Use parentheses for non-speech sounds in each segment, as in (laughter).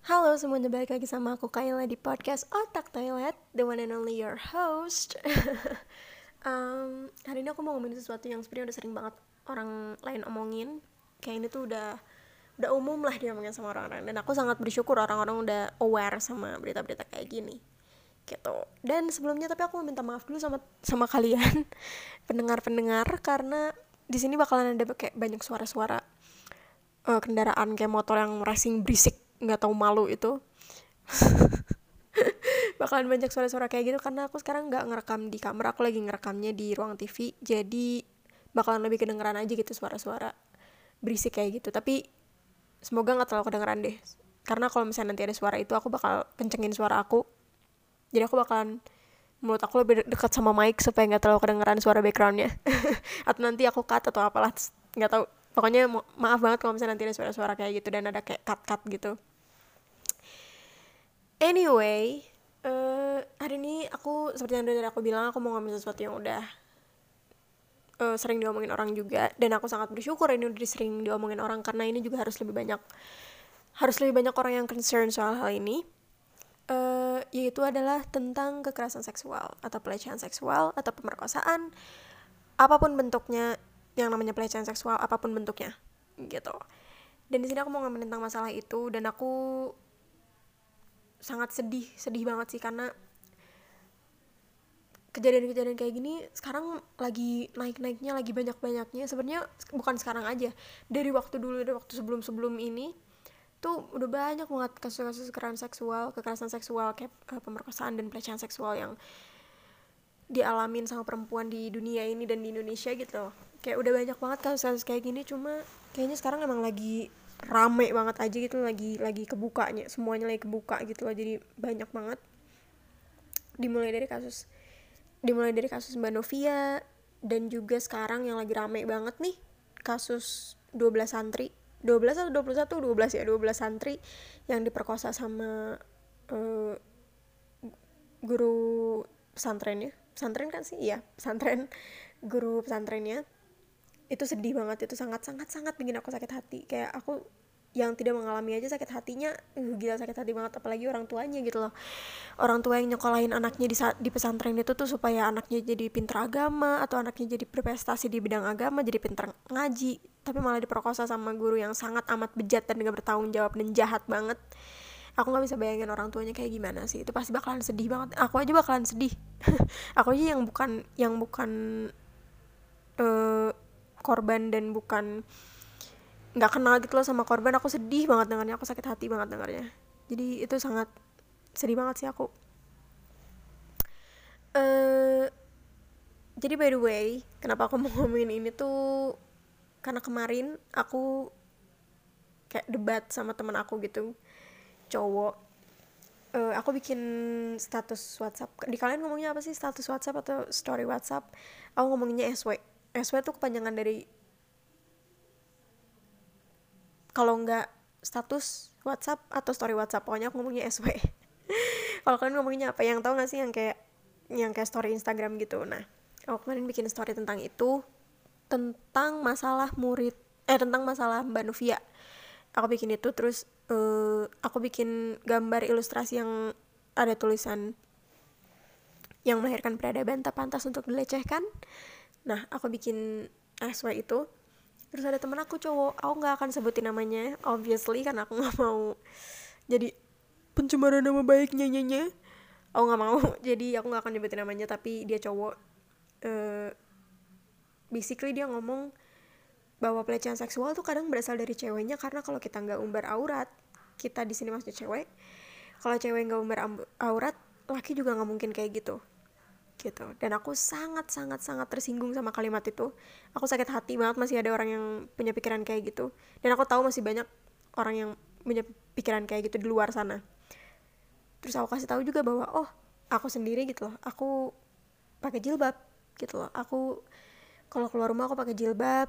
Halo semuanya, balik lagi sama aku Kayla di podcast Otak Toilet The one and only your host. (laughs) Um, Hari ini aku mau ngomongin sesuatu yang sebenarnya udah sering banget orang lain omongin. Kayak ini tuh udah udah umum lah dia ngomongin sama orang-orang. Dan aku sangat bersyukur orang-orang udah aware sama berita-berita kayak gini. Gitu. Dan sebelumnya tapi aku minta maaf dulu sama sama kalian (laughs) pendengar-pendengar karena di sini bakalan ada kayak banyak suara-suara uh, kendaraan kayak motor yang racing berisik nggak tahu malu itu. (laughs) Bakalan banyak suara-suara kayak gitu karena aku sekarang nggak ngerekam di kamar aku lagi ngerekamnya di ruang TV jadi bakalan lebih kedengeran aja gitu suara-suara berisik kayak gitu. Tapi semoga nggak terlalu kedengeran deh karena kalau misalnya nanti ada suara itu aku bakal kencengin suara aku. Jadi aku bakalan menurut aku lebih dekat sama mic supaya nggak terlalu kedengeran suara backgroundnya. (laughs) Atau nanti aku cut atau apalah nggak tahu. Pokoknya maaf banget kalau misalnya nanti ada suara-suara kayak gitu dan ada kayak cut-cut gitu Anyway, uh, hari ini aku seperti yang dari aku bilang aku mau ngambil sesuatu yang udah uh, sering diomongin orang juga. Dan aku sangat bersyukur ini udah sering diomongin orang karena ini juga harus lebih banyak harus lebih banyak orang yang concern soal hal ini. Uh, yaitu adalah tentang kekerasan seksual atau pelecehan seksual atau pemerkosaan. Apa pun bentuknya yang namanya pelecehan seksual apa pun bentuknya gitu. Dan di sini aku mau ngomongin tentang masalah itu dan aku sangat sedih sedih banget sih karena kejadian-kejadian kayak gini sekarang lagi naik-naiknya lagi banyak-banyaknya. Sebenarnya bukan sekarang aja dari waktu dulu dari waktu sebelum-sebelum ini tuh udah banyak banget kasus-kasus kekerasan seksual kekerasan seksual kayak uh, pemerkosaan dan pelecehan seksual yang dialamin sama perempuan di dunia ini dan di Indonesia gitu kayak udah banyak banget kasus-kasus kayak gini cuma kayaknya sekarang emang lagi rame banget aja gitu lagi lagi kebukanya semuanya lagi kebuka gitu loh jadi banyak banget. Dimulai dari kasus dimulai dari kasus Mbak Novia dan juga sekarang yang lagi rame banget nih kasus 12 santri. 12 atau 21 12 ya 12 santri yang diperkosa sama uh, guru pesantrennya. Pesantren kan sih? Iya pesantren. Guru pesantrennya. Itu sedih banget itu sangat sangat sangat bikin aku sakit hati. Kayak aku yang tidak mengalami aja sakit hatinya uh, gila sakit hati banget apalagi orang tuanya gitu loh. Orang tua yang nyekolahin anaknya di di pesantren itu tuh supaya anaknya jadi pinter agama atau anaknya jadi berprestasi di bidang agama jadi pinter ngaji tapi malah diperkosa sama guru yang sangat amat bejat dan gak bertanggung jawab dan jahat banget. Aku nggak bisa bayangin orang tuanya kayak gimana sih. Itu pasti bakalan sedih banget. Aku aja bakalan sedih. (laughs) Aku aja yang bukan yang bukan uh, korban dan bukan nggak kenal gitu loh sama korban aku sedih banget dengarnya aku sakit hati banget dengarnya. Jadi itu sangat sedih banget sih aku. Uh, jadi by the way kenapa aku (laughs) mau ngomongin ini tuh karena kemarin aku kayak debat sama teman aku gitu cowok. Uh, aku bikin status WhatsApp. Di kalian ngomongnya apa sih? Status WhatsApp atau story WhatsApp? Aku ngomonginnya SW SW tuh kepanjangan dari kalau nggak status WhatsApp atau story WhatsApp pokoknya aku ngomongnya SW (laughs) kalau kalian ngomonginnya apa yang tahu nggak sih yang kayak yang kayak story Instagram gitu? Nah aku kemarin bikin story tentang itu tentang masalah murid eh tentang masalah Mbak Novia aku bikin itu terus uh, aku bikin gambar ilustrasi yang ada tulisan yang melahirkan peradaban tak pantas untuk dilecehkan. Nah aku bikin SW itu terus ada temen aku cowok. Aku nggak akan sebutin namanya obviously karena aku (laughs) nggak mau. Jadi pencemaran nama baiknya nyanyi aku nggak mau. (laughs) Jadi aku nggak akan nyebutin namanya tapi dia cowok. Uh, basically dia ngomong bahwa pelecehan seksual tuh kadang berasal dari ceweknya karena kalau kita nggak umbar aurat kita di sini maksudnya cewek kalau cewek nggak umbar aurat laki juga nggak mungkin kayak gitu gitu. Dan aku sangat sangat sangat tersinggung sama kalimat itu. Aku sakit hati banget masih ada orang yang punya pikiran kayak gitu. Dan aku tahu masih banyak orang yang punya pikiran kayak gitu di luar sana. Terus aku kasih tahu juga bahwa oh aku sendiri gitu loh. Aku pakai jilbab gitu loh. Aku kalau keluar rumah aku pakai jilbab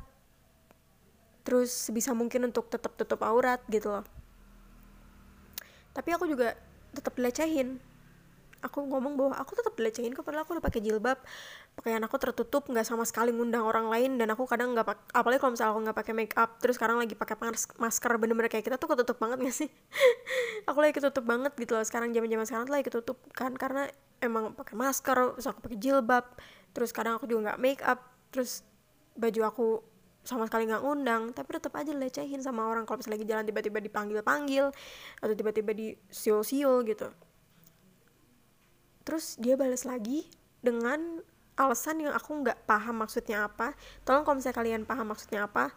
terus sebisa mungkin untuk tetap tutup aurat gitu loh. Tapi aku juga tetap dilecehin aku ngomong bahwa aku tetap dilecehin kok padahal aku udah pakai jilbab. Pakaian aku tertutup nggak sama sekali ngundang orang lain dan aku kadang nggak apalagi kalau misalnya aku nggak pakai make up terus sekarang lagi pakai masker bener-bener kayak kita tuh ketutup banget gak sih? (laughs) Aku lagi ketutup banget gitu loh sekarang zaman zaman sekarang tuh lagi ketutup kan karena emang pakai masker terus aku pakai jilbab terus kadang aku juga nggak make up terus baju aku sama sekali nggak ngundang tapi tetap aja lecehin sama orang. Kalau misalnya lagi jalan tiba-tiba dipanggil panggil atau tiba-tiba di siul siul gitu terus dia balas lagi dengan alasan yang aku nggak paham maksudnya apa. Tolong kalau misalnya kalian paham maksudnya apa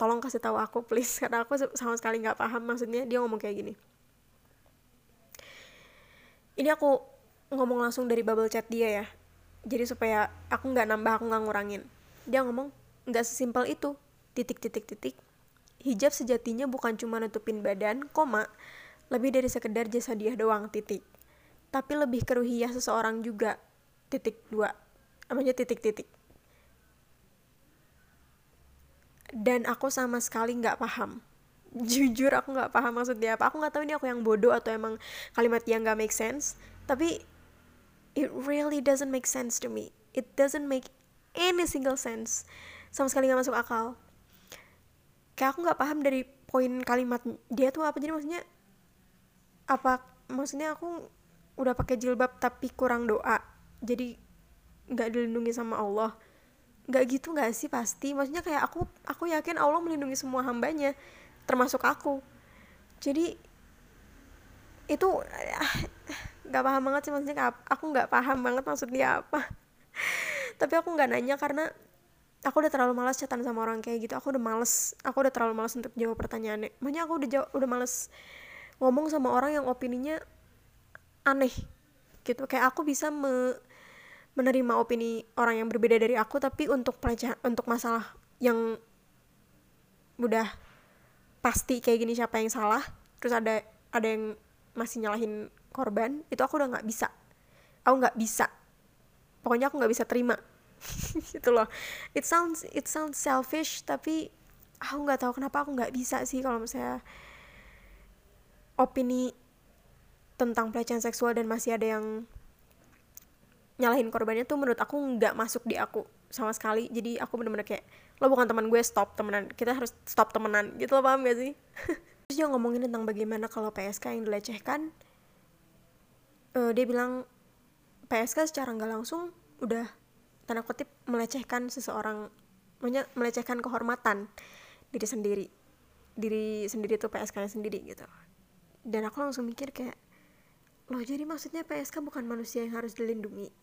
tolong kasih tahu aku please. (laughs) Karena aku sama sekali nggak paham maksudnya. Dia ngomong kayak gini. Ini aku ngomong langsung dari bubble chat dia ya. Jadi supaya aku nggak nambah aku nggak ngurangin. Dia ngomong nggak sesimpel itu. Titik titik titik hijab sejatinya bukan cuma nutupin badan koma lebih dari sekedar jasa dia doang titik tapi lebih keruhiyah seseorang juga. Titik dua. Namanya titik titik dan aku sama sekali nggak paham. (laughs) Jujur aku nggak paham maksudnya apa. Aku nggak tahu ini aku yang bodoh atau emang kalimat yang nggak make sense. Tapi it really doesn't make sense to me. It doesn't make any single sense. Sama sekali nggak masuk akal. Kayak aku nggak paham dari poin kalimat dia tuh apa. Jadi maksudnya apa maksudnya aku udah pakai jilbab tapi kurang doa. Jadi nggak dilindungi sama Allah. Nggak gitu nggak sih pasti. Maksudnya kayak aku aku yakin Allah melindungi semua hambanya termasuk aku. Jadi itu (sighs) nggak paham banget sih maksudnya aku nggak paham banget maksudnya apa. (laughs) Tapi aku nggak nanya karena aku udah terlalu malas chatan sama orang kayak gitu. Aku udah males aku udah terlalu malas untuk jawab pertanyaannya. Makanya aku udah jawab, udah males ngomong sama orang yang opininya aneh gitu. Kayak aku bisa me menerima opini orang yang berbeda dari aku tapi untuk pelecehan untuk masalah yang udah pasti kayak gini siapa yang salah terus ada ada yang masih nyalahin korban itu aku udah nggak bisa. Aku nggak bisa. Pokoknya aku nggak bisa terima. (laughs) Gitu loh. It sounds it sounds selfish tapi aku nggak tahu kenapa aku nggak bisa sih kalau misalnya opini tentang pelecehan seksual dan masih ada yang nyalahin korbannya tuh menurut aku nggak masuk di aku sama sekali. Jadi aku bener-bener kayak lo bukan teman gue stop temenan. Kita harus stop temenan. Gitu lo paham gak sih? (laughs) Terus dia ngomongin tentang bagaimana kalau PSK yang dilecehkan uh, dia bilang PSK secara nggak langsung udah tanda kutip melecehkan seseorang melecehkan kehormatan diri sendiri. Diri sendiri tuh PSK sendiri gitu. Dan aku langsung mikir kayak loh jadi maksudnya PSK bukan manusia yang harus dilindungi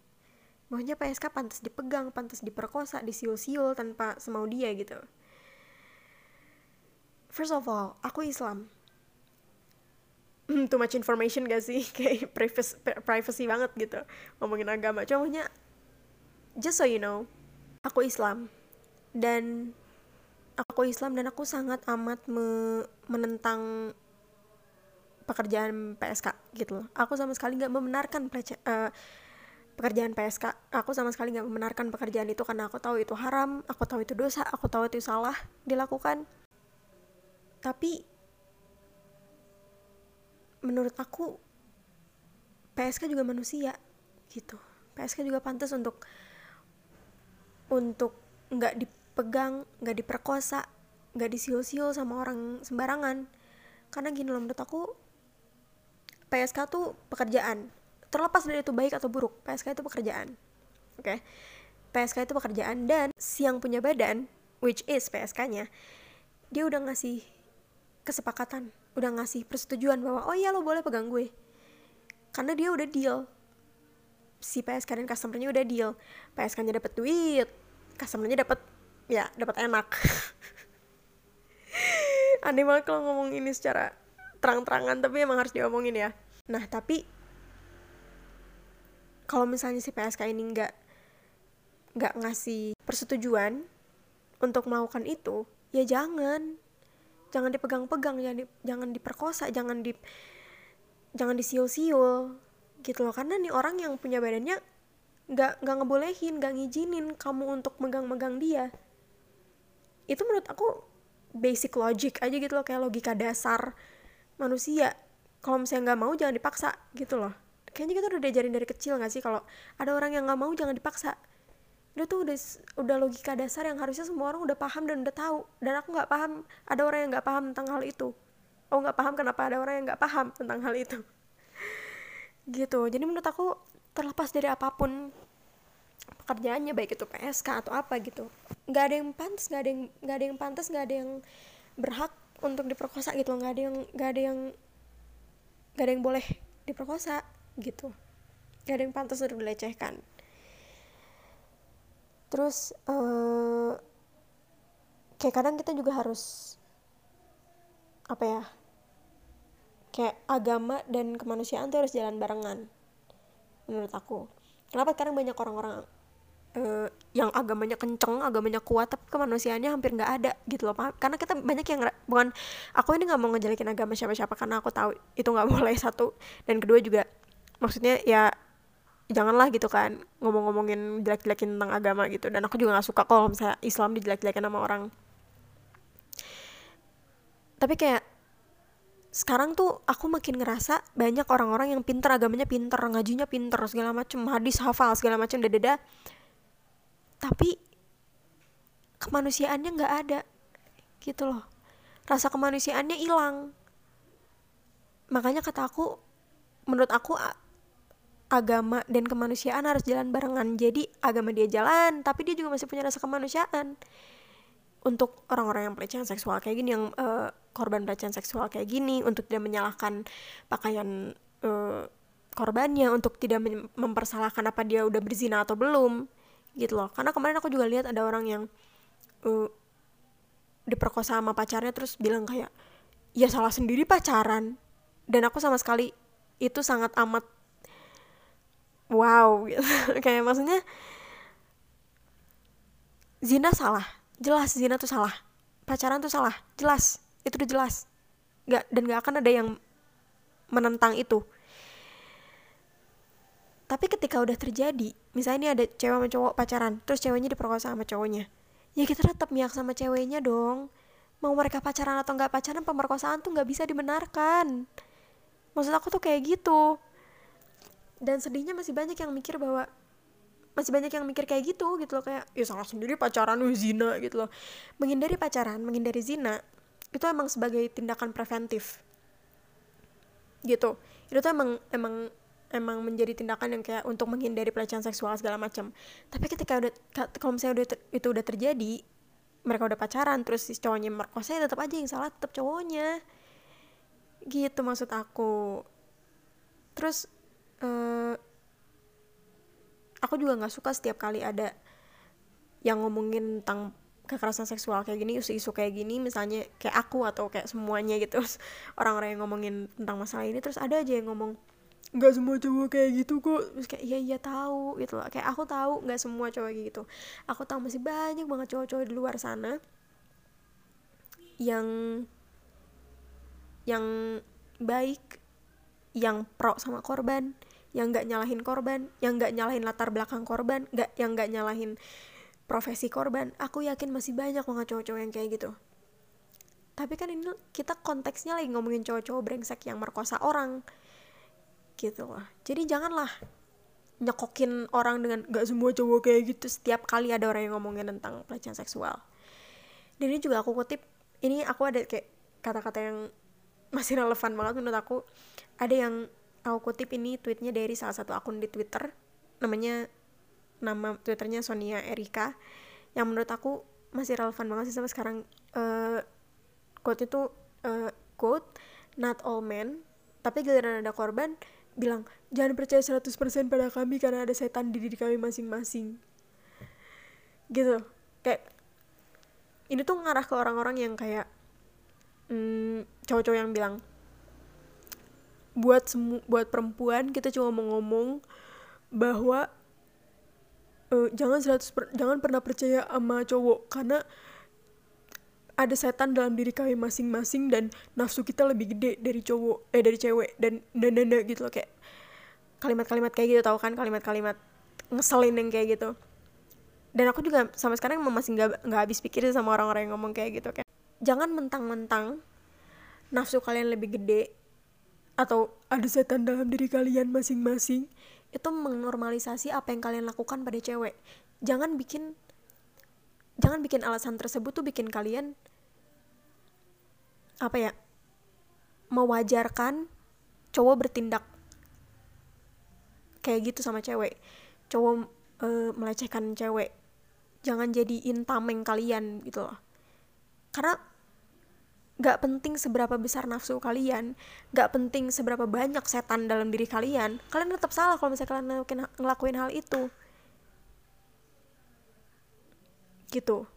Maunya PSK pantas dipegang, pantas diperkosa, disiul-siul tanpa semau dia gitu. First of all, aku Islam. Hmm, too much information gak sih? (laughs) Kayak privacy, privacy banget gitu. Ngomongin agama. Cuma just so you know, aku Islam. Dan aku Islam dan aku sangat amat me menentang pekerjaan PSK gitu loh. Aku sama sekali nggak membenarkan uh, pekerjaan PSK aku sama sekali nggak membenarkan pekerjaan itu karena aku tahu itu haram aku tahu itu dosa aku tahu itu salah dilakukan. Tapi menurut aku PSK juga manusia gitu. PSK juga pantas untuk untuk nggak dipegang nggak diperkosa nggak disiul-siul sama orang sembarangan. Karena gini loh menurut aku PSK tuh pekerjaan. Terlepas dari itu baik atau buruk PSK itu pekerjaan. Oke? Okay? PSK itu pekerjaan dan si yang punya badan which is PSK-nya dia udah ngasih kesepakatan udah ngasih persetujuan bahwa oh iya lo boleh pegang gue. Karena dia udah deal. Si PSK dan customernya udah deal. PSK-nya dapat duit customernya dapat ya dapat enak. (laughs) Aneh banget kalau ngomong ini secara terang-terangan tapi emang harus diomongin ya. Nah tapi kalau misalnya si PSK ini nggak nggak ngasih persetujuan untuk melakukan itu ya jangan. Jangan dipegang-pegang jangan di, jangan diperkosa jangan di jangan disiul-siul gitu loh. Karena nih orang yang punya badannya nggak nggak ngebolehin nggak ngizinin kamu untuk megang-megang dia. Itu menurut aku basic logic aja gitu loh kayak logika dasar manusia. Kalau misalnya nggak mau jangan dipaksa gitu loh. Kayaknya kita udah diajarin dari kecil gak sih kalau ada orang yang nggak mau jangan dipaksa. Itu tuh udah udah logika dasar yang harusnya semua orang udah paham dan udah tahu. Dan aku nggak paham ada orang yang nggak paham tentang hal itu. Oh nggak paham kenapa ada orang yang nggak paham tentang hal itu. (laughs) Gitu. Jadi menurut aku terlepas dari apa pun pekerjaannya baik itu PSK atau apa gitu nggak ada yang pantas nggak ada yang nggak ada yang pantas nggak ada yang berhak untuk diperkosa gitu nggak ada yang nggak ada yang nggak ada yang boleh diperkosa gitu. Nggak ada yang pantas untuk dilecehkan. Terus uh, kayak kadang kita juga harus apa ya kayak agama dan kemanusiaan tuh harus jalan barengan menurut aku. Kenapa sekarang banyak orang-orang uh, yang agamanya kenceng agamanya kuat tapi kemanusiaannya hampir nggak ada gitu loh karena kita banyak yang bukan aku ini nggak mau ngejelekin agama siapa-siapa karena aku tahu itu nggak (laughs) boleh satu. Dan kedua juga maksudnya ya janganlah gitu kan ngomong-ngomongin jelek-jelekin tentang agama gitu. Dan aku juga nggak suka kalau misalnya Islam dijelek-jelekin sama orang. Tapi kayak sekarang tuh aku makin ngerasa banyak orang-orang yang pinter agamanya pinter ngajinya pinter segala macem hadis hafal segala macem dada tapi kemanusiaannya nggak ada gitu loh. Rasa kemanusiaannya hilang. Makanya kata aku menurut aku agama dan kemanusiaan harus jalan barengan. Jadi agama dia jalan tapi dia juga masih punya rasa kemanusiaan. Untuk orang-orang yang pelecehan seksual kayak gini yang uh, korban pelecehan seksual kayak gini untuk tidak menyalahkan pakaian uh, korbannya untuk tidak mempersalahkan apa dia udah berzina atau belum gitu loh. Karena kemarin aku juga lihat ada orang yang uh, diperkosa sama pacarnya terus bilang kayak ya salah sendiri pacaran. Dan aku sama sekali itu sangat amat wow gitu. (laughs) Kayak maksudnya zina salah jelas zina tuh salah pacaran tuh salah jelas itu udah jelas. Nggak dan nggak akan ada yang menentang itu tapi ketika udah terjadi misalnya ini ada cewek sama cowok pacaran terus ceweknya diperkosa sama cowoknya. Ya kita tetap miak sama ceweknya dong. Mau mereka pacaran atau nggak pacaran pemerkosaan tuh nggak bisa dibenarkan. Maksud aku tuh kayak gitu. Dan sedihnya masih banyak yang mikir bahwa masih banyak yang mikir kayak gitu gitu loh. Kayak ya salah sendiri pacaran lu zina gitu loh. Menghindari pacaran menghindari zina itu emang sebagai tindakan preventif. Gitu. Itu tuh emang emang emang menjadi tindakan yang kayak untuk menghindari pelecehan seksual segala macam. Tapi ketika udah kalau misalnya udah itu udah terjadi mereka udah pacaran terus si cowoknya merkosa ya tetap aja yang salah tetap cowoknya. Gitu maksud aku. Terus uh, aku juga nggak suka setiap kali ada yang ngomongin tentang kekerasan seksual kayak gini isu-isu kayak gini misalnya kayak aku atau kayak semuanya gitu. (laughs) Orang-orang yang ngomongin tentang masalah ini terus ada aja yang ngomong nggak semua cowok kayak gitu kok. Terus kayak iya iya tahu gitu loh. Kayak aku tahu nggak semua cowok kayak gitu. Aku tahu masih banyak banget cowok-cowok di luar sana yang yang baik yang pro sama korban yang nggak nyalahin korban yang nggak nyalahin latar belakang korban nggak yang nggak nyalahin profesi korban. Aku yakin masih banyak banget cowok-cowok yang kayak gitu. Tapi kan ini kita konteksnya lagi ngomongin cowok-cowok brengsek yang merkosa orang gitu loh. Jadi janganlah nyekokin orang dengan gak semua cowok kayak gitu. Setiap kali ada orang yang ngomongin tentang pelecehan seksual. Dan ini juga aku kutip ini aku ada kayak kata-kata yang masih relevan banget menurut aku. Ada yang aku kutip ini tweetnya dari salah satu akun di Twitter. Namanya nama twitternya Sonia Erika. Yang menurut aku masih relevan banget sih sampai sekarang. Uh, quote itu uh, quote not all men tapi giliran ada korban bilang jangan percaya 100% pada kami karena ada setan di diri kami masing-masing. Gitu. Kayak ini tuh ngarah ke orang-orang yang kayak hmm, cowok-cowok yang bilang buat semu buat perempuan kita cuma mau ngomong bahwa uh, jangan 100 per, jangan pernah percaya sama cowok karena ada setan dalam diri kami masing-masing dan nafsu kita lebih gede dari cowok eh dari cewek dan dan dan, dan gitu loh kayak kalimat-kalimat kayak gitu tau kan? Kalimat-kalimat ngeselin yang kayak gitu. Dan aku juga sama sekarang masih nggak nggak habis pikir sama orang-orang yang ngomong kayak gitu kayak jangan mentang-mentang nafsu kalian lebih gede atau ada setan dalam diri kalian masing-masing itu menormalisasi apa yang kalian lakukan pada cewek. Jangan bikin jangan bikin alasan tersebut tuh bikin kalian apa ya mewajarkan cowok bertindak kayak gitu sama cewek. Cowok e, melecehkan cewek. Jangan jadiin tameng kalian gitu loh. Karena gak penting seberapa besar nafsu kalian gak penting seberapa banyak setan dalam diri kalian kalian tetap salah kalau misalnya kalian ngelakuin, hal itu gitu.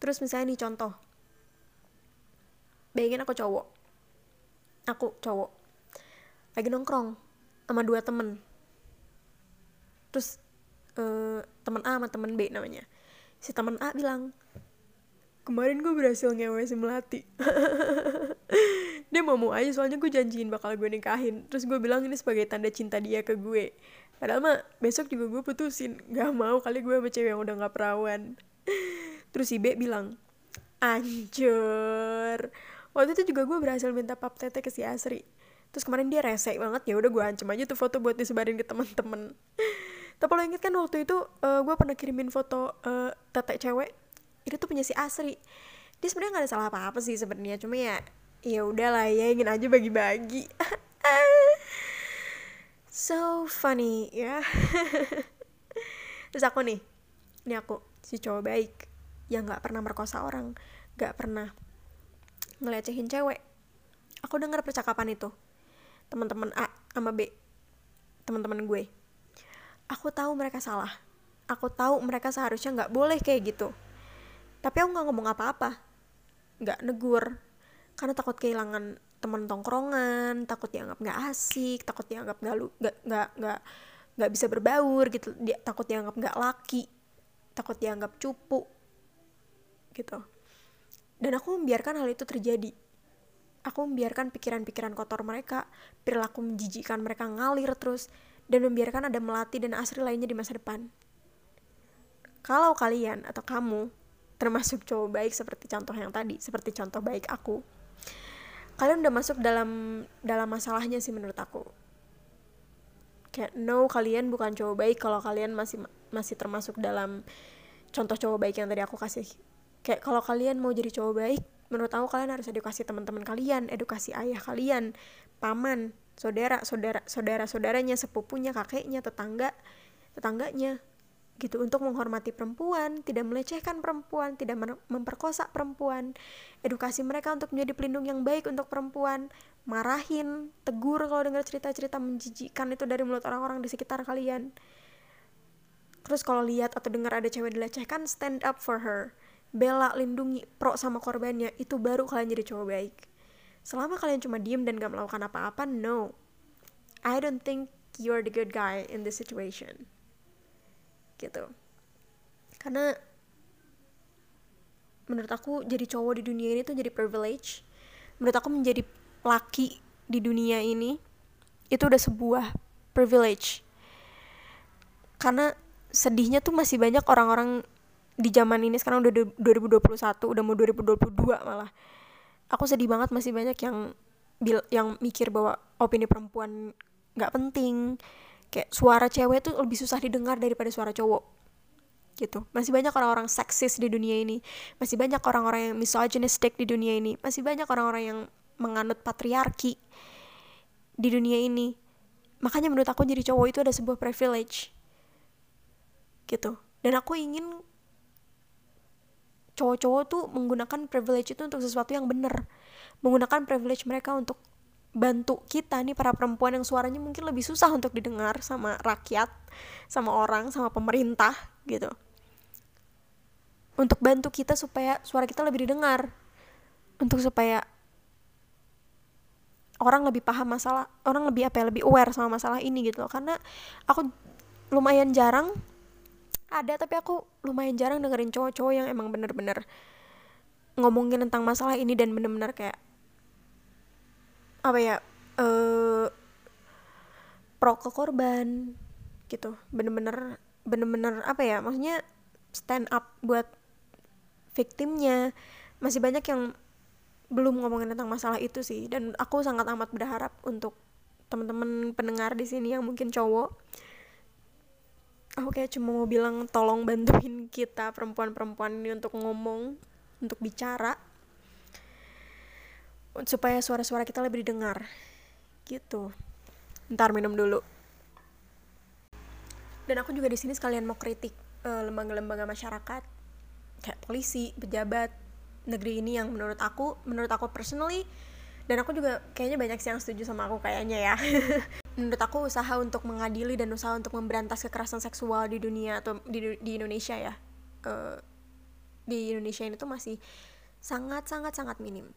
Terus misalnya nih contoh. Bayangin aku cowok. Aku cowok. Lagi nongkrong sama dua temen. Terus uh, teman A sama teman B namanya. Si teman A bilang kemarin gue berhasil ngewe si melati. (laughs) Dia mau mau aja soalnya gue janjiin bakal gue nikahin. Terus gue bilang ini sebagai tanda cinta dia ke gue. Padahal mah besok juga gue putusin. Gak mau kali gue sama cewek yang udah gak perawan terus si B bilang anjir. Waktu itu juga gue berhasil minta pap tete ke si Asri. Terus kemarin dia rese banget ya udah gue ancam aja tuh foto buat disebarin ke teman-teman. Tapi lo inget kan waktu itu uh, gue pernah kirimin foto uh, tete cewek itu tuh punya si Asri. Dia sebenarnya nggak ada salah apa apa sih sebenarnya cuma ya ya udahlah ya ingin aja bagi-bagi. (laughs) So funny ya. (laughs) Terus aku nih ini aku si cowok baik yang nggak pernah merkosa orang nggak pernah ngelecehin cewek. Aku dengar percakapan itu teman-teman A sama B teman-teman gue. Aku tahu mereka salah. Aku tahu mereka seharusnya nggak boleh kayak gitu. Tapi aku nggak ngomong apa-apa nggak negur. Karena takut kehilangan teman tongkrongan takut dianggap nggak asik takut dianggap nggak nggak nggak nggak bisa berbaur gitu. Dia takut dianggap nggak laki takut dianggap cupu gitu. Dan aku membiarkan hal itu terjadi. Aku membiarkan pikiran-pikiran kotor mereka perilaku menjijikan mereka ngalir terus dan membiarkan ada melati dan asri lainnya di masa depan. Kalau kalian atau kamu termasuk cowok baik seperti contoh yang tadi seperti contoh baik aku kalian udah masuk dalam dalam masalahnya sih menurut aku kayak no kalian bukan cowok baik kalau kalian masih masih termasuk dalam contoh cowok baik yang tadi aku kasih. Kayak kalau kalian mau jadi cowok baik menurut aku kalian harus edukasi teman-teman kalian edukasi ayah kalian paman saudara saudara saudara saudaranya sepupunya kakeknya tetangga tetangganya gitu untuk menghormati perempuan, tidak melecehkan perempuan, tidak memperkosa perempuan, edukasi mereka untuk menjadi pelindung yang baik untuk perempuan, marahin, tegur kalau dengar cerita-cerita menjijikkan itu dari mulut orang-orang di sekitar kalian. Terus kalau lihat atau dengar ada cewek dilecehkan, stand up for her. Bela, lindungi, pro sama korbannya, itu baru kalian jadi cowok baik. Selama kalian cuma diem dan gak melakukan apa-apa, no. I don't think you're the good guy in this situation gitu. Karena menurut aku jadi cowok di dunia ini tuh jadi privilege. Menurut aku menjadi laki di dunia ini itu udah sebuah privilege. Karena sedihnya tuh masih banyak orang-orang di zaman ini sekarang udah 2021 udah mau 2022 malah. Aku sedih banget masih banyak yang yang mikir bahwa opini perempuan nggak penting kayak suara cewek tuh lebih susah didengar daripada suara cowok. Gitu. Masih banyak orang-orang seksis di dunia ini. Masih banyak orang-orang yang misogynistic di dunia ini. Masih banyak orang-orang yang menganut patriarki di dunia ini. Makanya menurut aku jadi cowok itu ada sebuah privilege. Gitu. Dan aku ingin cowok-cowok tuh menggunakan privilege itu untuk sesuatu yang benar. Menggunakan privilege mereka untuk bantu kita nih para perempuan yang suaranya mungkin lebih susah untuk didengar sama rakyat, sama orang, sama pemerintah gitu. Untuk bantu kita supaya suara kita lebih didengar. Untuk supaya orang lebih paham masalah, orang lebih apa ya, lebih aware sama masalah ini gitu loh. Karena aku lumayan jarang ada tapi aku lumayan jarang dengerin cowok-cowok yang emang bener-bener ngomongin tentang masalah ini dan bener-bener kayak apa ya uh, pro ke korban gitu. Bener-bener bener-bener apa ya maksudnya stand up buat victimnya. Masih banyak yang belum ngomongin tentang masalah itu sih. Dan aku sangat amat berharap untuk teman-teman pendengar di sini yang mungkin cowok aku kayak cuma mau bilang tolong bantuin kita perempuan-perempuan ini untuk ngomong untuk bicara supaya suara-suara kita lebih didengar. Gitu. Ntar minum dulu. Dan aku juga di sini sekalian mau kritik uh, lembaga-lembaga masyarakat kayak polisi pejabat negeri ini yang menurut aku menurut aku personally dan aku juga kayaknya banyak sih yang setuju sama aku kayaknya ya. (laughs) Menurut aku usaha untuk mengadili dan usaha untuk memberantas kekerasan seksual di dunia atau di, di Indonesia ya uh, di Indonesia ini tuh masih sangat sangat sangat minim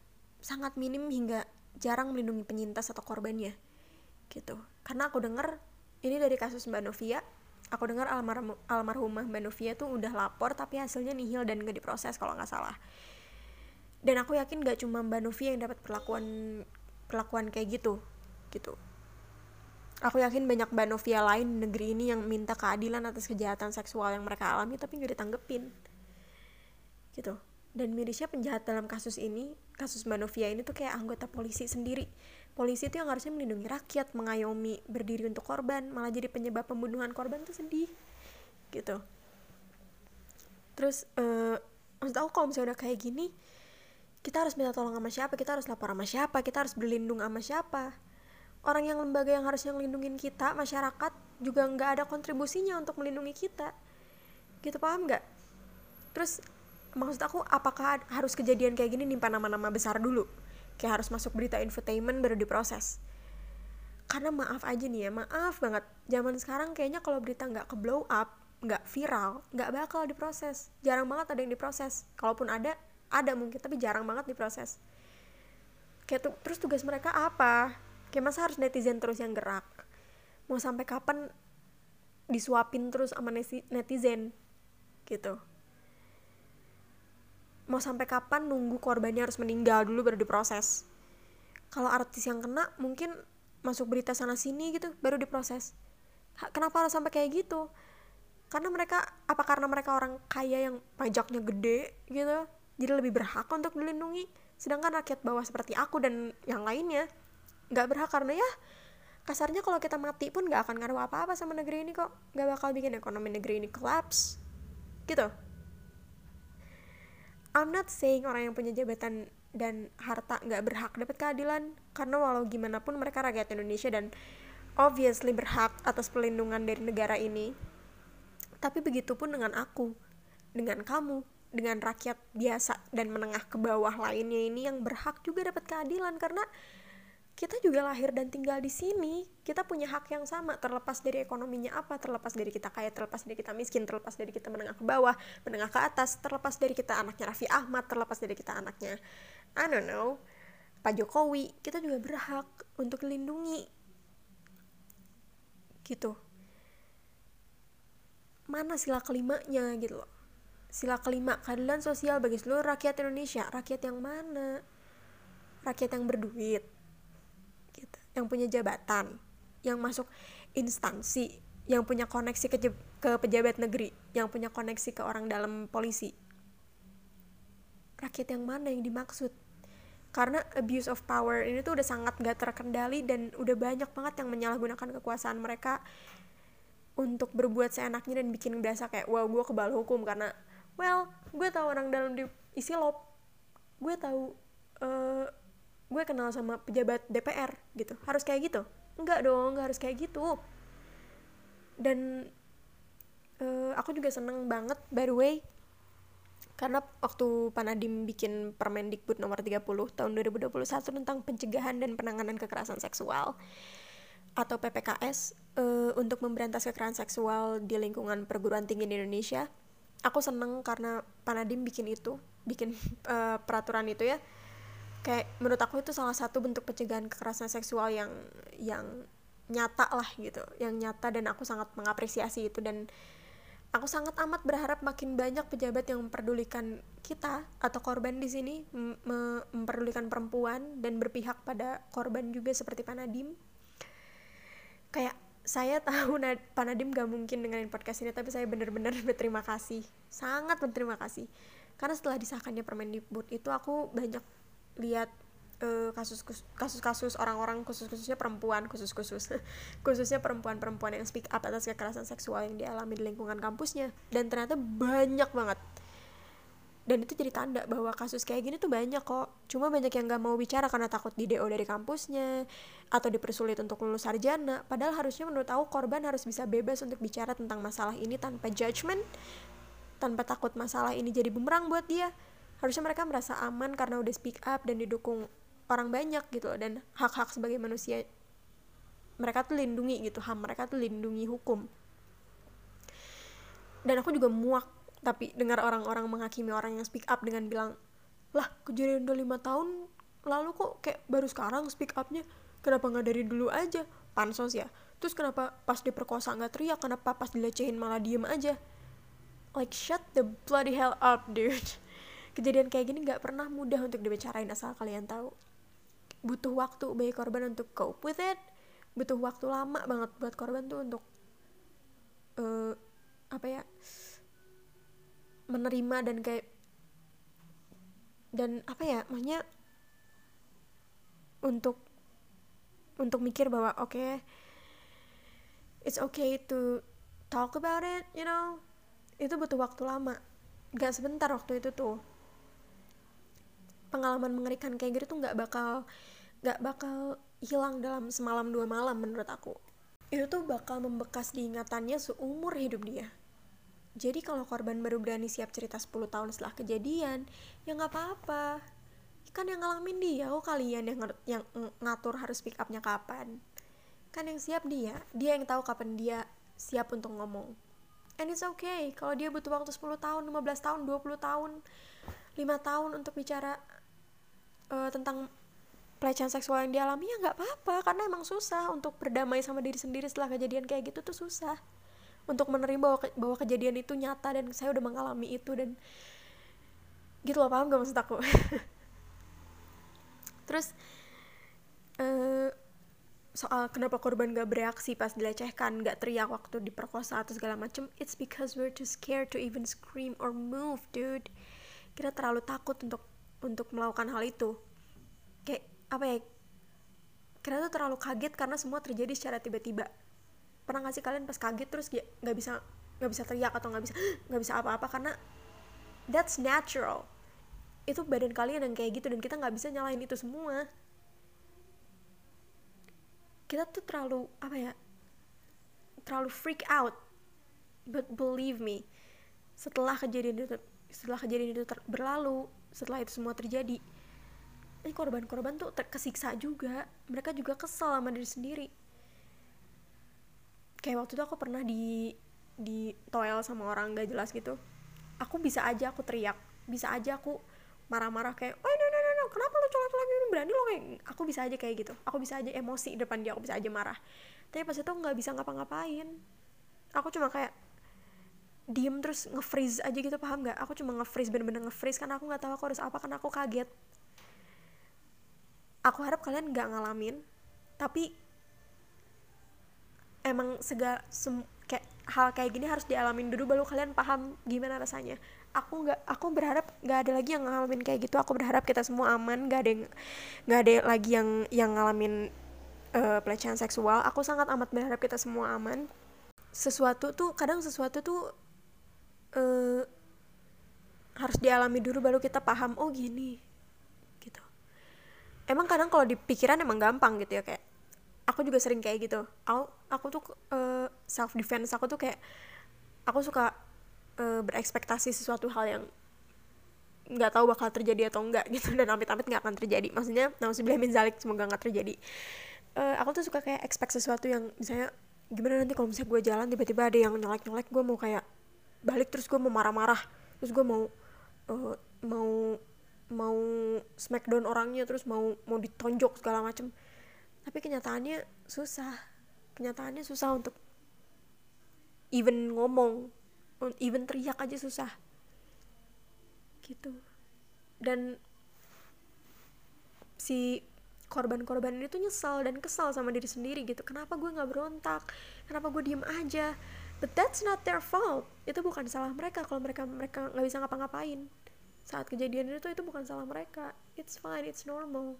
sangat minim hingga jarang melindungi penyintas atau korbannya gitu. Karena aku dengar ini dari kasus Mbak Novia aku dengar almarhum almarhumah Mbak Novia tuh udah lapor tapi hasilnya nihil dan gak diproses kalau nggak salah. Dan aku yakin gak cuma Mbak Novi yang dapat perlakuan perlakuan kayak gitu gitu. Aku yakin banyak Mbak Novia lain di negeri ini yang minta keadilan atas kejahatan seksual yang mereka alami tapi gak ditanggepin gitu dan mirisnya penjahat dalam kasus ini kasus Mbak Novia ini tuh kayak anggota polisi sendiri. Polisi itu yang harusnya melindungi rakyat mengayomi berdiri untuk korban malah jadi penyebab pembunuhan korban tuh sedih gitu. Terus uh, maksud aku kalau misalnya udah kayak gini kita harus minta tolong sama siapa kita harus lapor sama siapa kita harus berlindung sama siapa. Orang yang lembaga yang harusnya ngelindungin kita masyarakat juga nggak ada kontribusinya untuk melindungi kita. Gitu paham nggak? Terus maksud aku apakah harus kejadian kayak gini nimpa nama-nama besar dulu? Kayak harus masuk berita infotainment baru diproses. Karena maaf aja nih ya maaf banget. Zaman sekarang kayaknya kalau berita nggak ke blow up nggak viral nggak bakal diproses. Jarang banget ada yang diproses. Kalaupun ada ada mungkin tapi jarang banget diproses. Kayak tuh terus tugas mereka apa? Kayak masa harus netizen terus yang gerak? Mau sampai kapan disuapin terus sama netizen? Gitu mau sampai kapan nunggu korbannya harus meninggal? Dulu baru diproses. Kalau artis yang kena mungkin masuk berita sana sini gitu baru diproses. Kenapa harus sampai kayak gitu? Karena mereka apa karena mereka orang kaya yang pajaknya gede gitu jadi lebih berhak untuk dilindungi. Sedangkan rakyat bawah seperti aku dan yang lainnya nggak berhak karena ya kasarnya kalau kita mati pun nggak akan ngaruh apa-apa sama negeri ini kok. Nggak bakal bikin ekonomi negeri ini collapse gitu I'm not saying orang yang punya jabatan dan harta nggak berhak dapat keadilan. Karena walau gimana pun mereka rakyat Indonesia dan obviously berhak atas perlindungan dari negara ini. Tapi begitupun dengan aku dengan kamu dengan rakyat biasa dan menengah ke bawah lainnya ini yang berhak juga dapat keadilan. Karena kita juga lahir dan tinggal di sini kita punya hak yang sama terlepas dari ekonominya apa terlepas dari kita kaya terlepas dari kita miskin terlepas dari kita menengah ke bawah menengah ke atas terlepas dari kita anaknya Raffi Ahmad terlepas dari kita anaknya I don't know Pak Jokowi kita juga berhak untuk dilindungi gitu mana sila kelimanya gitu loh Sila kelima, keadilan sosial bagi seluruh rakyat Indonesia. Rakyat yang mana? Rakyat yang berduit. Yang punya jabatan, yang masuk instansi, yang punya koneksi ke, ke pejabat negeri, yang punya koneksi ke orang dalam polisi. Rakyat yang mana yang dimaksud? Karena abuse of power ini tuh udah sangat gak terkendali dan udah banyak banget yang menyalahgunakan kekuasaan mereka untuk berbuat seenaknya dan bikin berasa kayak wow gue kebal hukum karena well gue tahu orang dalam di isi lop gue tahu uh, gue kenal sama pejabat DPR gitu. Harus kayak gitu? Enggak dong nggak harus kayak gitu. Dan uh, aku juga seneng banget by the way karena waktu Panadim bikin Permendikbud nomor 30 tahun 2021 tentang pencegahan dan penanganan kekerasan seksual atau PPKS uh, eh, untuk memberantas kekerasan seksual di lingkungan perguruan tinggi di Indonesia aku seneng karena Panadim bikin itu bikin uh, (laughs) peraturan itu ya kayak menurut aku itu salah satu bentuk pencegahan kekerasan seksual yang yang nyata lah gitu yang nyata dan aku sangat mengapresiasi itu. Dan aku sangat amat berharap makin banyak pejabat yang memperdulikan kita atau korban di sini memperdulikan perempuan dan berpihak pada korban juga seperti Panadim kayak saya tahu (laughs) Pak Nadim gak mungkin dengerin podcast ini tapi saya benar-benar (laughs) berterima kasih sangat berterima kasih. Karena setelah disahkannya Permendikbud itu aku banyak lihat uh, kasus kasus-kasus orang-orang khusus-khususnya perempuan khusus-khusus (laughs) khususnya perempuan-perempuan yang speak up atas kekerasan seksual yang dialami di lingkungan kampusnya. Dan ternyata banyak banget. Dan itu jadi tanda bahwa kasus kayak gini tuh banyak kok. Cuma banyak yang gak mau bicara karena takut di DO dari kampusnya atau dipersulit untuk lulus sarjana. Padahal harusnya menurut aku korban harus bisa bebas untuk bicara tentang masalah ini tanpa judgement tanpa takut masalah ini jadi bumerang buat dia harusnya mereka merasa aman karena udah speak up dan didukung orang banyak gitu dan hak-hak sebagai manusia mereka tuh lindungi gitu. Ham mereka tuh lindungi hukum. Dan aku juga muak tapi dengar orang-orang menghakimi orang yang speak up dengan bilang lah kejadian udah lima tahun lalu kok kayak baru sekarang speak upnya? Kenapa nggak dari dulu aja? Pansos ya? Terus kenapa pas diperkosa nggak teriak? Kenapa pas dilecehin malah diem aja? Like shut the bloody hell up dude kejadian kayak gini nggak pernah mudah untuk dibicarain asal kalian tahu. Butuh waktu bagi korban untuk cope with it. Butuh waktu lama banget buat korban tuh untuk uh, apa ya menerima dan kayak dan apa ya makanya untuk untuk mikir bahwa oke okay, it's okay to talk about it you know. Itu butuh waktu lama. Gak sebentar waktu itu tuh pengalaman mengerikan kayak gitu tuh nggak bakal nggak bakal hilang dalam semalam dua malam menurut aku itu tuh bakal membekas di ingatannya seumur hidup dia jadi kalau korban baru berani siap cerita 10 tahun setelah kejadian, ya nggak apa-apa. Kan yang ngalamin dia, oh kalian yang, yang ngatur harus pick upnya kapan. Kan yang siap dia, dia yang tahu kapan dia siap untuk ngomong. And it's okay, kalau dia butuh waktu 10 tahun, 15 tahun, 20 tahun, 5 tahun untuk bicara uh, tentang pelecehan seksual yang dialami ya nggak apa-apa. Karena emang susah untuk berdamai sama diri sendiri setelah kejadian kayak gitu tuh susah. Untuk menerima bahwa, ke, bahwa kejadian itu nyata dan saya udah mengalami itu dan gitu loh paham gak maksud aku? (laughs) Terus uh, soal kenapa korban gak bereaksi pas dilecehkan, gak teriak waktu diperkosa atau segala macem, it's because we're too scared to even scream or move, dude. Kita terlalu takut untuk untuk melakukan hal itu. Kayak apa ya? Kita tuh terlalu kaget karena semua terjadi secara tiba-tiba pernah nggak sih kalian pas kaget terus nggak bisa nggak bisa teriak atau nggak bisa (gasps) nggak bisa apa-apa karena that's natural itu badan kalian yang kayak gitu dan kita nggak bisa nyalain itu semua kita tuh terlalu apa ya terlalu freak out but believe me setelah kejadian itu setelah kejadian itu berlalu setelah itu semua terjadi. Ini korban-korban tuh terkesiksa juga. Mereka juga kesel sama diri sendiri. Kayak waktu itu aku pernah di di toel sama orang gak jelas gitu. Aku bisa aja aku teriak. Bisa aja aku marah-marah kayak oh no no no no kenapa lo colok-colok berani lo kayak aku bisa aja kayak gitu. Aku bisa aja emosi depan dia aku bisa aja marah. Tapi pas itu nggak bisa ngapa-ngapain. Aku cuma kayak diem terus nge-freeze aja gitu paham nggak? Aku cuma nge-freeze bener-bener nge-freeze karena aku nggak tahu aku harus apa karena aku kaget. Aku harap kalian nggak ngalamin tapi emang segala sem, kayak hal kayak gini harus dialamin dulu baru kalian paham gimana rasanya. Aku nggak aku berharap nggak ada lagi yang ngalamin kayak gitu. Aku berharap kita semua aman nggak ada nggak ada lagi yang yang ngalamin uh, pelecehan seksual. Aku sangat amat berharap kita semua aman. Sesuatu tuh kadang sesuatu tuh uh, harus dialami dulu baru kita paham oh gini gitu. Emang kadang kalau di pikiran emang gampang gitu ya kayak aku juga sering kayak gitu. Aku aku tuh uh, self defense aku tuh kayak aku suka uh, berekspektasi sesuatu hal yang nggak tahu bakal terjadi atau enggak gitu (laughs) dan amit-amit nggak akan terjadi. Maksudnya nauzubillah min zalik semoga nggak terjadi. Uh, aku tuh suka kayak expect sesuatu yang misalnya gimana nanti kalau misalnya gue jalan tiba-tiba ada yang nyolek-nyolek gue mau kayak balik terus gue mau marah-marah. Terus gue mau uh, mau mau smackdown orangnya terus mau mau ditonjok segala macem. Tapi kenyataannya susah. Kenyataannya susah untuk even ngomong even teriak aja susah. Gitu. Dan si korban-korban ini tuh nyesel dan kesal sama diri sendiri gitu. Kenapa gue nggak berontak? Kenapa gue diem aja but that's not their fault. Itu bukan salah mereka kalau mereka mereka nggak bisa ngapa-ngapain. Saat kejadian itu itu bukan salah mereka. It's fine it's normal.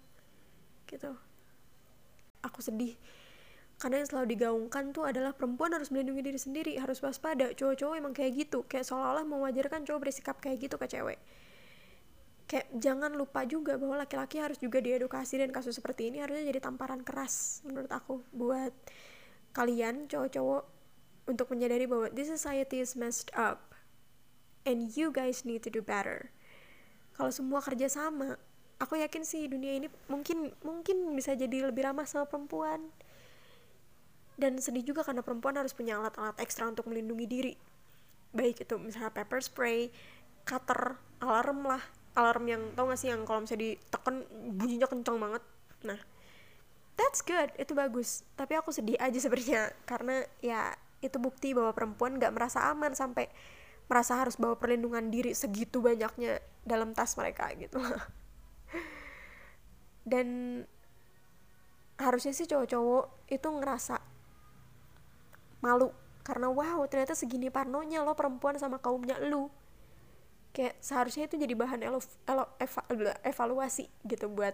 Gitu. Aku sedih. Karena yang selalu digaungkan tuh adalah perempuan harus melindungi diri sendiri harus waspada. Cowok-cowok emang kayak gitu. Kayak seolah-olah mewajarkan cowok bersikap kayak gitu ke cewek. Kayak jangan lupa juga bahwa laki-laki harus juga diedukasi dan kasus seperti ini harusnya jadi tamparan keras menurut aku buat kalian cowok-cowok untuk menyadari bahwa this society is messed up and you guys need to do better. Kalau semua kerja sama aku yakin sih dunia ini mungkin mungkin bisa jadi lebih ramah sama perempuan. Dan sedih juga karena perempuan harus punya alat-alat ekstra untuk melindungi diri. Baik itu misalnya pepper spray cutter alarm lah. Alarm yang tau gak sih yang kalau misalnya ditekan bunyinya kencang banget. Nah that's good itu bagus. Tapi aku sedih aja sebenarnya karena ya itu bukti bahwa perempuan gak merasa aman sampai merasa harus bawa perlindungan diri segitu banyaknya dalam tas mereka gitu. (laughs) Dan harusnya sih cowok-cowok itu ngerasa malu karena wow ternyata segini parnonya lo perempuan sama kaumnya lu. Kayak seharusnya itu jadi bahan elo, elo, eva, evaluasi gitu buat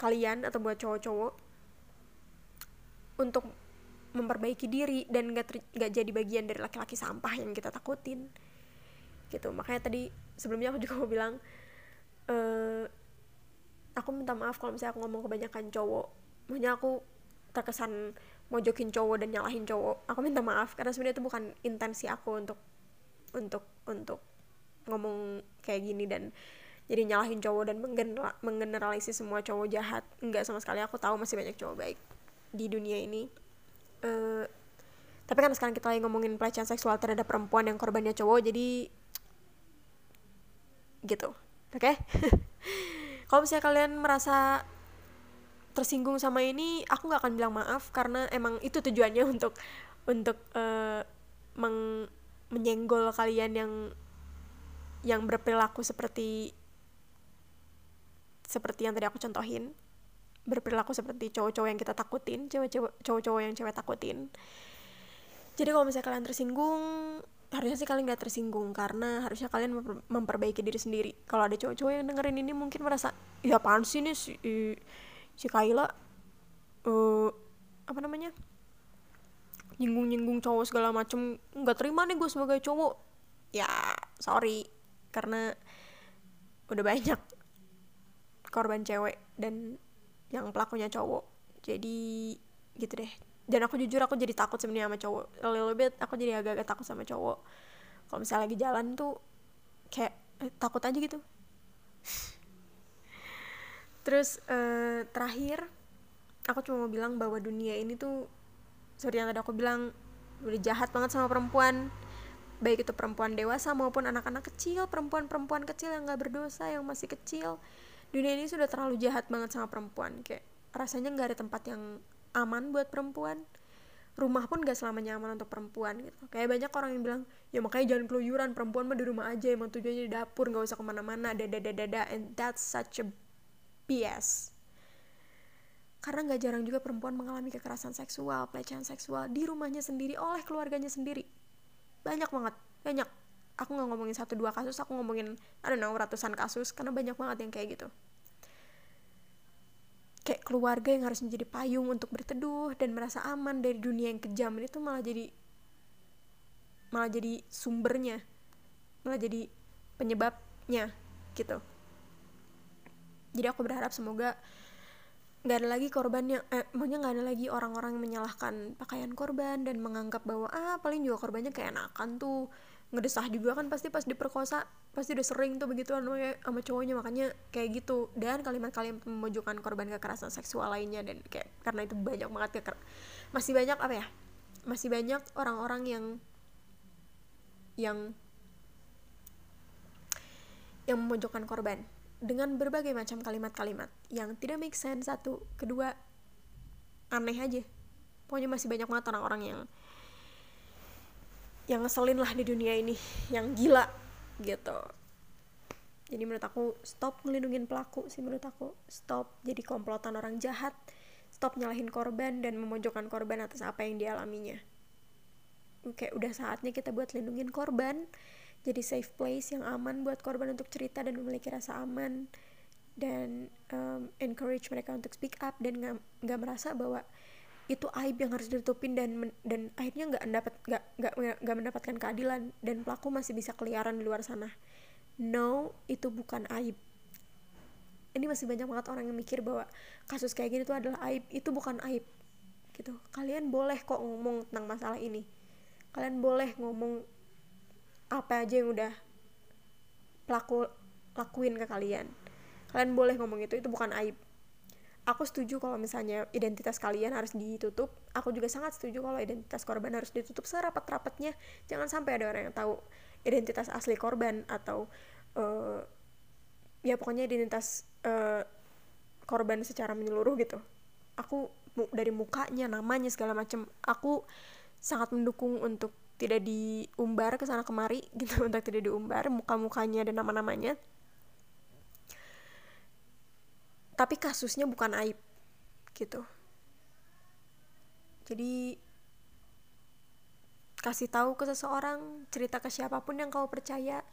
kalian atau buat cowok-cowok untuk memperbaiki diri dan gak, ter, gak jadi bagian dari laki-laki sampah yang kita takutin. Gitu. Makanya tadi sebelumnya aku (laughs) juga mau bilang uh, aku minta maaf kalau misalnya aku ngomong kebanyakan cowok. Makanya aku terkesan mojokin cowok dan nyalahin cowok. Aku minta maaf karena sebenarnya itu bukan intensi aku untuk untuk untuk ngomong kayak gini dan jadi nyalahin cowok dan menggeneralisir semua cowok jahat. Enggak sama sekali. Aku tahu masih banyak cowok baik di dunia ini uh, tapi kan sekarang kita lagi ngomongin pelecehan seksual terhadap perempuan yang korbannya cowok jadi gitu oke okay? (laughs) kalau misalnya kalian merasa tersinggung sama ini aku nggak akan bilang maaf karena emang itu tujuannya (laughs) untuk untuk uh, meng menyenggol kalian yang yang berperilaku seperti seperti yang tadi aku contohin berperilaku seperti cowok-cowok yang kita takutin cewek-cewek cowok-cowok yang cewek takutin. Jadi kalau misalnya kalian tersinggung harusnya sih kalian gak tersinggung karena harusnya kalian memperbaiki diri sendiri. Kalau ada cowok-cowok yang dengerin ini mungkin merasa ya apaan sih nih si, si Kayla? Uh, apa namanya? Nyinggung-nyinggung cowok segala macem. Nggak terima nih gue sebagai cowok. Ya sorry. Karena udah banyak korban cewek dan yang pelakunya cowok. Jadi gitu deh. Dan aku jujur aku jadi takut sebenarnya sama cowok. A little bit aku jadi agak-agak takut sama cowok. Kalau misalnya lagi jalan tuh kayak eh, takut aja gitu. (laughs) Terus uh, terakhir aku cuma mau bilang bahwa dunia ini tuh seperti yang tadi aku bilang udah jahat banget sama perempuan. Baik itu perempuan dewasa maupun anak-anak kecil perempuan-perempuan kecil yang gak berdosa yang masih kecil dunia ini sudah terlalu jahat banget sama perempuan. Kayak rasanya nggak ada tempat yang aman buat perempuan. Rumah pun gak selamanya aman untuk perempuan gitu. Kayak banyak orang yang bilang ya makanya jangan keluyuran perempuan mah di rumah aja emang tujuannya di dapur nggak usah ke mana-mana dada dada dada and that's such a BS karena nggak jarang juga perempuan mengalami kekerasan seksual pelecehan seksual di rumahnya sendiri oleh keluarganya sendiri. Banyak banget banyak aku nggak ngomongin satu dua kasus aku ngomongin ada know ratusan kasus karena banyak banget yang kayak gitu. Kayak keluarga yang harus menjadi payung untuk berteduh dan merasa aman dari dunia yang kejam itu malah jadi malah jadi sumbernya malah jadi penyebabnya gitu. Jadi aku berharap semoga nggak ada lagi korbannya eh maunya nggak ada lagi orang-orang yang menyalahkan pakaian korban dan menganggap bahwa ah paling juga korbannya kayak enakan tuh ngedesah juga kan pasti pas diperkosa pasti udah sering tuh begitu sama, cowoknya. Makanya kayak gitu. Dan kalimat-kalimat memojokkan korban kekerasan seksual lainnya dan kayak karena itu banyak banget keker masih banyak apa ya masih banyak orang-orang yang yang yang memojokkan korban dengan berbagai macam kalimat-kalimat yang tidak make sense satu kedua aneh aja. Pokoknya masih banyak banget orang-orang yang yang ngeselin lah di dunia ini yang gila gitu. Jadi menurut aku stop ngelindungin pelaku sih menurut aku. Stop jadi komplotan orang jahat. Stop nyalahin korban dan memojokkan korban atas apa yang dialaminya oke udah saatnya kita buat lindungin korban. Jadi safe place yang aman buat korban untuk cerita dan memiliki rasa aman. Dan um, encourage mereka untuk speak up dan nggak merasa bahwa itu aib yang harus ditutupin dan dan akhirnya nggak dapat nggak nggak mendapatkan keadilan dan pelaku masih bisa keliaran di luar sana. No itu bukan aib. Ini masih banyak banget orang yang mikir bahwa kasus kayak gini tuh adalah aib. Itu bukan aib gitu. Kalian boleh kok ngomong tentang masalah ini. Kalian boleh ngomong apa aja yang udah pelaku lakuin ke kalian. Kalian boleh ngomong itu itu bukan aib aku setuju kalau misalnya identitas kalian harus ditutup. Aku juga sangat setuju kalau identitas korban harus ditutup serapat-rapatnya jangan sampai ada orang yang tahu identitas asli korban atau uh, ya pokoknya identitas uh, korban secara menyeluruh gitu. Aku dari mukanya namanya segala macam aku sangat mendukung untuk tidak diumbar ke sana kemari (laughs) gitu untuk tidak diumbar. Muka-mukanya dan nama-namanya tapi kasusnya bukan aib gitu. Jadi kasih tahu ke seseorang cerita ke siapa pun yang kau percaya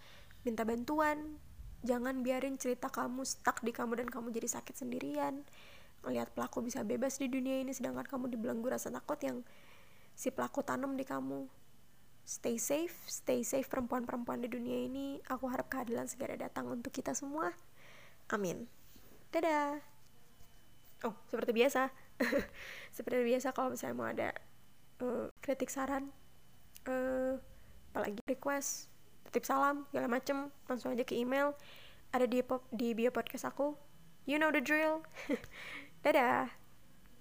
minta bantuan. Jangan biarin cerita kamu stuck di kamu dan kamu jadi sakit sendirian. Melihat pelaku bisa bebas di dunia ini sedangkan kamu dibelenggu rasa takut yang si pelaku tanam di kamu. Stay safe stay safe perempuan-perempuan di dunia ini. Aku harap keadilan segera datang untuk kita semua. Amin dadah. Oh seperti biasa. (laughs) Seperti biasa kalau misalnya mau ada uh, kritik saran uh, apalagi request titip salam segala macem langsung aja ke email. Ada di di bio podcast aku. You know the drill. (laughs) Dadah